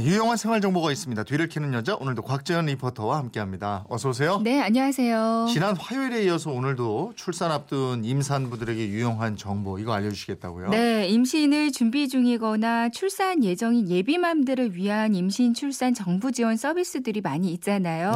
유용한 생활 정보가 있습니다. 뒤를 캐는 여자 오늘도 곽재현 리포터와 함께합니다. 어서 오세요. 네, 안녕하세요. 지난 화요일에 이어서 오늘도 출산 앞둔 임산부들에게 유용한 정보 이거 알려주시겠다고요? 네, 임신을 준비 중이거나 출산 예정인 예비맘들을 위한 임신 출산 정부 지원 서비스들이 많이 있잖아요.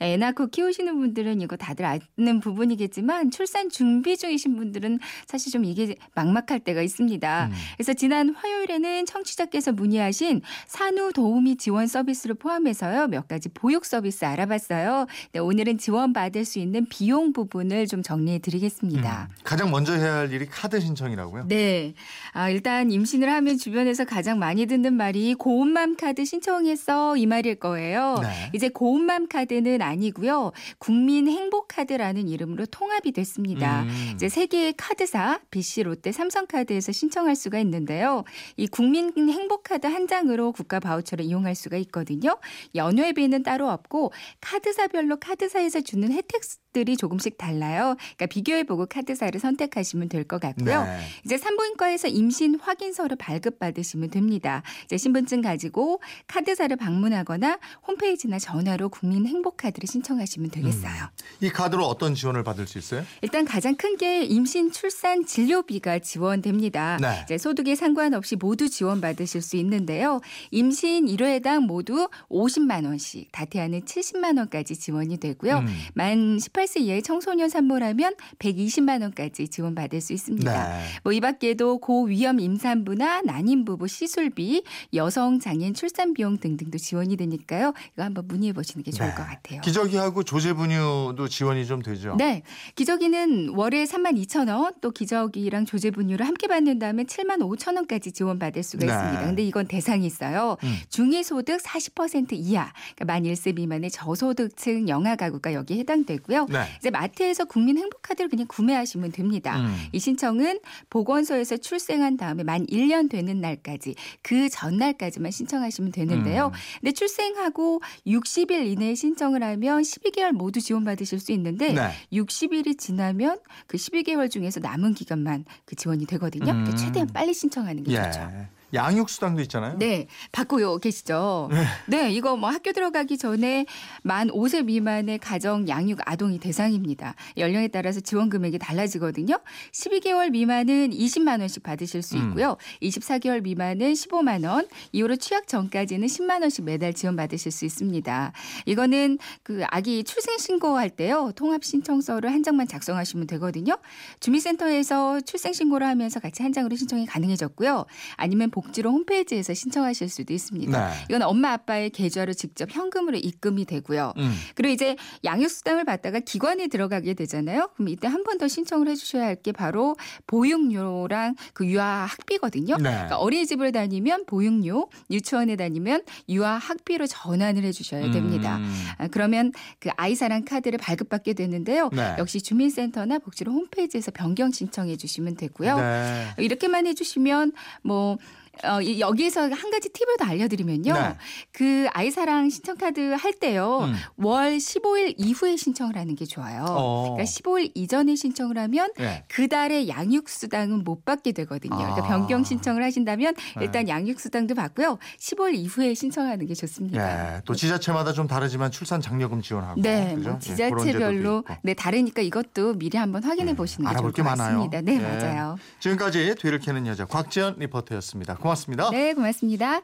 네. 애 낳고 키우시는 분들은 이거 다들 아는 부분이겠지만 출산 준비 중이신 분들은 사실 좀 이게 막막할 때가 있습니다. 음. 그래서 지난 화요일에는 청취자께서 문의하신 산후 도우미 지원 서비스를 포함해서요 몇 가지 보육 서비스 알아봤어요. 네, 오늘은 지원 받을 수 있는 비용 부분을 좀 정리해 드리겠습니다. 음, 가장 먼저 해야 할 일이 카드 신청이라고요? 네. 아, 일단 임신을 하면 주변에서 가장 많이 듣는 말이 고운맘 카드 신청했어 이 말일 거예요. 네. 이제 고운맘 카드는 아니고요. 국민 행복 카드라는 이름으로 통합이 됐습니다. 음. 이제 세 개의 카드사 BC, 롯데, 삼성카드에서 신청할 수가 있는데요. 이 국민 행복 카드 한 장으로 국가 바우처를 이용할 수가 있거든요. 연회비는 따로 없고 카드사별로 카드사에서 주는 혜택 들이 조금씩 달라요. 그러니까 비교해보고 카드사를 선택하시면 될 것 같고요. 네. 이제 산부인과에서 임신 확인서를 발급받으시면 됩니다. 이제 신분증 가지고 카드사를 방문하거나 홈페이지나 전화로 국민 행복카드를 신청하시면 되겠어요. 이 카드로 어떤 지원을 받을 수 있어요? 일단 가장 큰 게 임신 출산 진료비가 지원됩니다. 네. 이제 소득에 상관없이 모두 지원받으실 수 있는데요. 임신 1회당 모두 50만 원씩, 다태아는 70만 원까지 지원이 되고요. 음. 만 18세 이하의 청소년 산모라면 120만 원까지 지원받을 수 있습니다. 네. 뭐이 밖에도 고위험 임산부나 난임 부부 시술비, 여성 장애인 출산 비용 등등도 지원이 되니까요. 이거 한번 문의해 보시는 게 좋을 네. 것 같아요. 기저귀하고 조제 분유도 지원이 좀 되죠? 네. 기저귀는 월에 3만 2천 원, 또 기저귀랑 조제 분유를 함께 받는다면 7만 5천 원까지 지원받을 수가 네. 있습니다. 근데 이건 대상이 있어요. 음. 중위소득 40% 이하, 그러니까 만 1세 미만의 저소득층 영아 가구가 여기에 해당되고요. 네. 이제 마트에서 국민 행복카드를 그냥 구매하시면 됩니다. 음. 이 신청은 보건소에서 출생한 다음에 만 1년 되는 날까지 그 전날까지만 신청하시면 되는데요. 음. 근데 출생하고 60일 이내에 신청을 하면 12개월 모두 지원받으실 수 있는데 네. 60일이 지나면 그 12개월 중에서 남은 기간만 그 지원이 되거든요. 그러니까 음. 최대한 빨리 신청하는 게 좋죠. 예. 양육수당도 있잖아요. 네, 받고 계시죠. 네. 이거 뭐 학교 들어가기 전에 만 5세 미만의 가정 양육 아동이 대상입니다. 연령에 따라서 지원 금액이 달라지거든요. 12개월 미만은 20만 원씩 받으실 수 음. 있고요. 24개월 미만은 15만 원, 이후로 취약 전까지는 10만 원씩 매달 지원 받으실 수 있습니다. 이거는 그 아기 출생 신고할 때요. 통합 신청서를 한 장만 작성하시면 되거든요. 주민센터에서 출생 신고를 하면서 같이 한 장으로 신청이 가능해졌고요. 아니면 복지로 홈페이지에서 신청하실 수도 있습니다. 네. 이건 엄마 아빠의 계좌로 직접 현금으로 입금이 되고요. 음. 그리고 이제 양육수당을 받다가 기관에 들어가게 되잖아요. 그럼 이때 한 번 더 신청을 해주셔야 할 게 바로 보육료랑 그 유아 학비거든요. 네. 그러니까 어린이집을 다니면 보육료, 유치원에 다니면 유아 학비로 전환을 해주셔야 됩니다. 음. 아, 그러면 그 아이사랑 카드를 발급받게 되는데요. 네. 역시 주민센터나 복지로 홈페이지에서 변경 신청해 주시면 되고요. 네. 이렇게만 해주시면 뭐 어, 이- 여기에서 한 가지 팁을 더 알려드리면요. 네. 그 아이사랑 신청카드 할 때요. 음. 월 15일 이후에 신청을 하는 게 좋아요. 어. 그러니까 15일 이전에 신청을 하면 네. 그 달에 양육수당은 못 받게 되거든요. 그러니까 아. 변경 신청을 하신다면 네. 일단 양육수당도 받고요. 15일 이후에 신청하는 게 좋습니다. 예. 또 지자체마다 좀 다르지만 출산 장려금 지원하고 네, 그죠? 뭐 예, 지자체별로. 네 다르니까 이것도 미리 한번 확인해 보시는 게 좋을 게것 많아요. 같습니다. 네, 예. 맞아요. 지금까지 뒤를 캐는 여자 곽지연 리포터였습니다. 고맙습니다. 네, 고맙습니다.